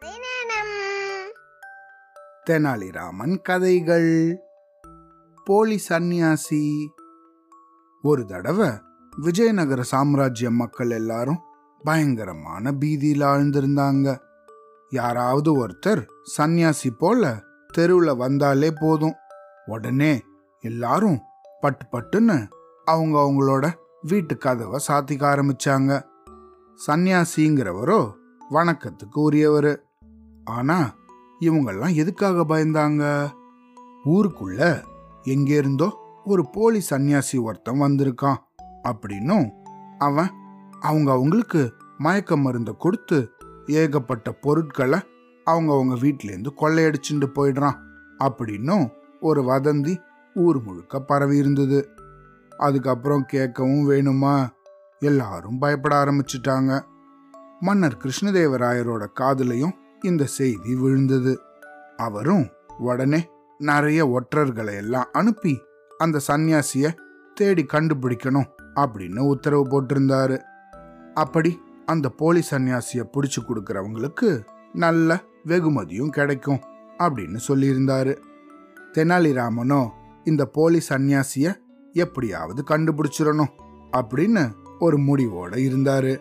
கதை நேரம் தெனாலிராமன் கதைகள். போலி சந்நியாசி. ஒரு தடவை விஜயநகர சாம்ராஜ்ய மக்கள் எல்லாரும் பயங்கரமான பீதியில் ஆழ்ந்திருந்தாங்க. யாராவது ஒருத்தர் சந்நியாசி போல தெருவுல வந்தாலே போதும். உடனே எல்லாரும் பட்டு பட்டுன்னு அவங்க அவங்களோட வீட்டு கதவை சாத்திக்க ஆரம்பிச்சாங்க. சந்நியாசிங்கிறவரோ வணக்கத்துக்கு உரியவர். ஆனா இவங்கெல்லாம் எதுக்காக பயந்தாங்க? ஊருக்குள்ள எங்கேருந்தோ ஒரு போலி சன்னியாசி ஒருத்தன் வந்திருக்கான் அப்படின்னும் அவன் அவங்க அவங்களுக்கு மயக்க மருந்தை கொடுத்து ஏகப்பட்ட பொருட்களை அவங்க அவங்க வீட்டிலேருந்து கொள்ளையடிச்சுட்டு போயிடுறான் அப்படின்னும் ஒரு வதந்தி ஊர் முழுக்க பரவி இருந்தது. அதுக்கப்புறம் கேட்கவும் வேணுமா? எல்லாரும் பயப்பட ஆரம்பிச்சிட்டாங்க. மன்னர் கிருஷ்ணதேவராயரோட காதுலையும் இந்த செய்தி விழுந்தது. அவரும் உடனே நிறைய ஒற்றர்களை எல்லாம் அனுப்பி அந்த சந்நியாசிய தேடி கண்டுபிடிக்கணும் அப்படின்னு உத்தரவு போட்டிருந்தாரு. அப்படி அந்த போலி சன்னியாசிய பிடிச்சு கொடுக்கறவங்களுக்கு நல்ல வெகுமதியும் கிடைக்கும் அப்படின்னு சொல்லியிருந்தாரு. தெனாலிராமனோ இந்த போலி சன்னியாசிய எப்படியாவது கண்டுபிடிச்சிடணும் அப்படின்னு ஒரு முடிவோட இருந்தாரு.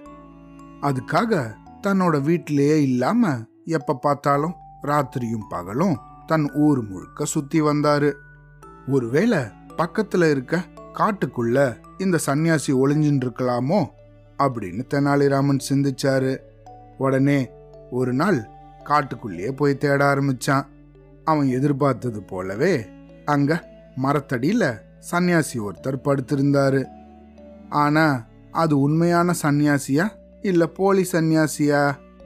அதுக்காக தன்னோட வீட்டிலேயே இல்லாம எப்ப பார்த்தாலும் ராத்திரியும் பகலும் தன் ஊர் முழுக்க சுத்தி வந்தாரு. ஒருவேளை பக்கத்துல இருக்க காட்டுக்குள்ள இந்த சன்னியாசி ஒளிஞ்சின்னு இருக்கலாமோ அப்படின்னு தெனாலிராமன் சிந்திச்சாரு. உடனே ஒரு நாள் காட்டுக்குள்ளேயே போய் தேட ஆரம்பிச்சான். அவன் எதிர்பார்த்தது போலவே அங்க மரத்தடியில சன்னியாசி ஒருத்தர் படுத்திருந்தாரு. ஆனா அது உண்மையான சன்னியாசியா இல்ல போலி சன்னியாசியா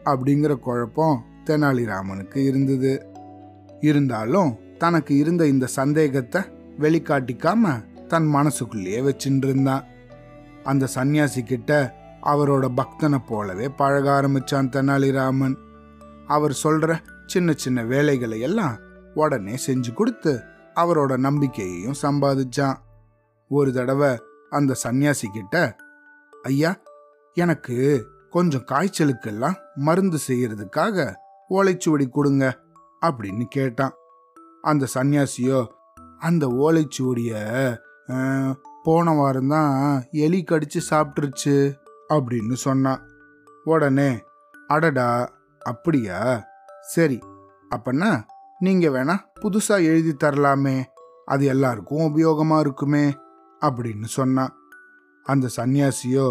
அப்படிங்கிற குழப்பம் தெனாலிராமனுக்கு இருந்தது. இருந்தாலும் தனக்கு இருந்த இந்த சந்தேகத்தை வெளிக்காட்டிக்காம தன் மனசுக்குள்ளேயே வச்சுட்டு இருந்தான் அந்த சன்னியாசி கிட்ட அவரோட பக்தனை போலவே பழக ஆரம்பிச்சான் தெனாலிராமன். அவர் சொல்ற சின்ன சின்ன வேலைகளை எல்லாம் உடனே செஞ்சு கொடுத்து அவரோட நம்பிக்கையையும் சம்பாதிச்சான். ஒரு தடவை அந்த சன்னியாசி கிட்ட ஐயா எனக்கு கொஞ்சம் காய்ச்சலுக்கெல்லாம் மருந்து செய்யறதுக்காக ஓலைச்சுவடி கொடுங்க அப்படின்னு கேட்டான். அந்த சன்னியாசியோ அந்த ஓலைச்சுவடிய போன வாரம் தான் எலி கடிச்சு சாப்பிட்டுருச்சு அப்படின்னு சொன்னான். உடனே அடடா அப்படியா? சரி அப்பன்னா நீங்க வேணா புதுசா எழுதி தரலாமே அது எல்லாருக்கும் உபயோகமா இருக்குமே அப்படின்னு சொன்னான். அந்த சன்னியாசியோ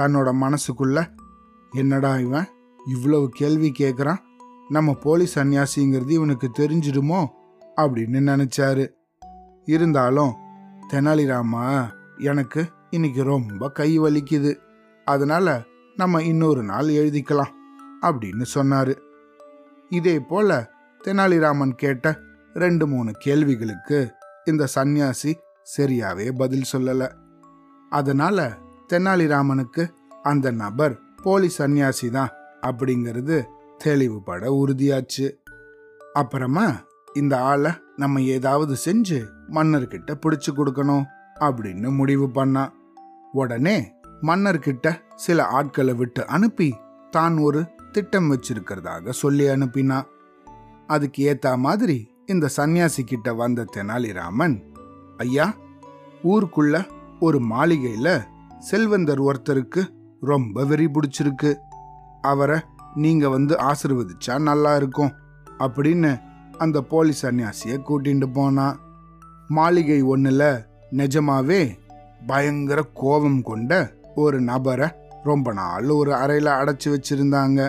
தன்னோட மனசுக்குள்ள என்னடா இவன் இவ்வளவு கேள்வி கேட்குறான் நம்ம போலி சன்னியாசிங்கிறது இவனுக்கு தெரிஞ்சிடுமோ அப்படின்னு நினச்சாரு. இருந்தாலும் தெனாலிராமா எனக்கு இன்னைக்கு ரொம்ப கை வலிக்குது. அதனால நம்ம இன்னொரு நாள் எழுதிக்கலாம் அப்படின்னு சொன்னாரு. இதே போல தெனாலிராமன் கேட்ட ரெண்டு மூணு கேள்விகளுக்கு இந்த சந்நியாசி சரியாவே பதில் சொல்லல. அதனால தெனாலிராமனுக்கு அந்த நபர் போலி சந்நியாசி தான் அப்படிங்கிறது தெளிவுபட உறுதியாச்சு. அப்புறமா இந்த ஆளை நம்ம ஏதாவது செஞ்சு மன்னர்கிட்ட பிடிச்சு கொடுக்கணும் அப்படின்னு முடிவு பண்ணான் உடனே மன்னர்கிட்ட சில ஆட்களை விட்டு அனுப்பி தான் ஒரு திட்டம் வச்சிருக்கிறதாக சொல்லி அனுப்பினா. அதுக்கு ஏத்த மாதிரி இந்த சன்னியாசி கிட்ட வந்த தெனாலிராமன் ஐயா ஊருக்குள்ள ஒரு மாளிகையில செல்வந்தர் ஒருத்தருக்கு ரொம்ப வெறி பிடிச்சிருக்கு. அவரை நீங்க வந்து ஆசிர்வதிச்சா நல்லா இருக்கும் அப்படின்னு அந்த போலி சன்னியாசிய கூட்டிட்டு போனா. மாளிகை ஒண்ணுல நிஜமாவே பயங்கர கோபம் கொண்ட ஒரு நபரை ரொம்ப நாள் ஒரு அறையில அடைச்சு வச்சிருந்தாங்க.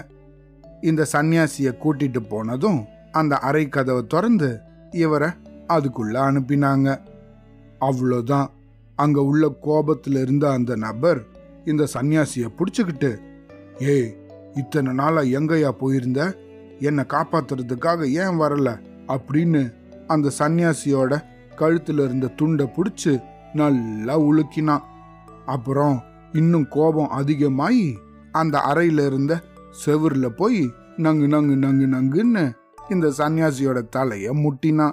இந்த சன்னியாசிய கூட்டிட்டு போனதும் அந்த அறை கதவை திறந்து இவரை அதுக்குள்ள அனுப்பினாங்க. அவ்வளோதான் அங்க உள்ள கோபத்துல இருந்த அந்த நபர் இந்த சன்னியாசிய பிடிச்சிக்கிட்டு ஏய் இத்தனை நாளா எங்கயா போயிருந்த? என்னை காப்பாத்துறதுக்காக ஏன் வரல? அப்படின்னு அந்த சன்னியாசியோட கழுத்துல இருந்த துண்டை பிடிச்சு நல்லா உழுக்கினான் அப்புறம் இன்னும் கோபம் அதிகமாயி அந்த அறையில இருந்த செவுர்ல போய் நங்கு நங்கு நங்கு நங்குன்னு இந்த சன்னியாசியோட தலைய முட்டினான்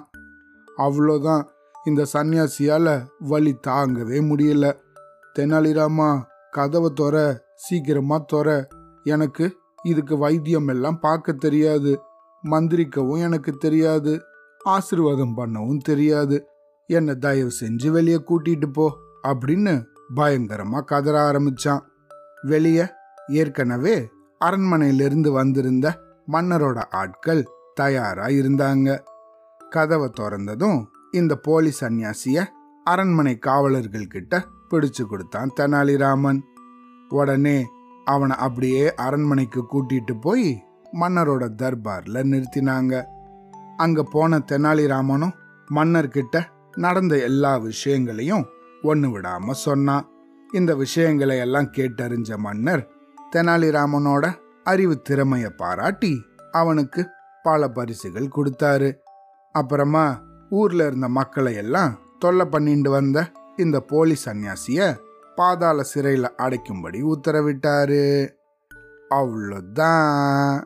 அவ்வளோதான் இந்த சன்னியாசியால வலி தாங்கவே முடியல. தெனாலிராமா கதவை துற சீக்கிரமா துற எனக்கு இதுக்கு வைத்தியம் எல்லாம் பார்க்க தெரியாது. மந்திரிக்கவும் எனக்கு தெரியாது. ஆசிர்வாதம் பண்ணவும் தெரியாது. என்னை தயவு செஞ்சு வெளியே கூட்டிட்டு போ அப்படின்னு பயங்கரமா கதற ஆரம்பிச்சான். வெளியே ஏற்கனவே அரண்மனையிலிருந்து வந்திருந்த மன்னரோட ஆட்கள் தயாரா இருந்தாங்க. கதவை திறந்ததும் இந்த போலி சன்னியாசிய அரண்மனை காவலர்கள் கிட்ட பிடிச்சு கொடுத்தான் தெனாலிராமன். உடனே அவனை அப்படியே அரண்மனைக்கு கூட்டிட்டு போய் மன்னரோட தர்பார்ல நிறுத்தினாங்க. அங்க போன தெனாலிராமனும் மன்னர்கிட்ட நடந்த எல்லா விஷயங்களையும் ஒன்று விடாம சொன்னான். இந்த விஷயங்களை எல்லாம் கேட்டறிஞ்ச மன்னர் தெனாலிராமனோட அறிவு திறமைய பாராட்டி அவனுக்கு பல பரிசுகள் கொடுத்தாரு. அப்புறமா ஊர்ல இருந்த மக்களை எல்லாம் தொல்லை பண்ணிட்டு வந்த இந்த போலி சன்னியாசியை பாதாள சிறையில் அடைக்கும்படி உத்தரவிட்டாரு. அவ்வளோதான்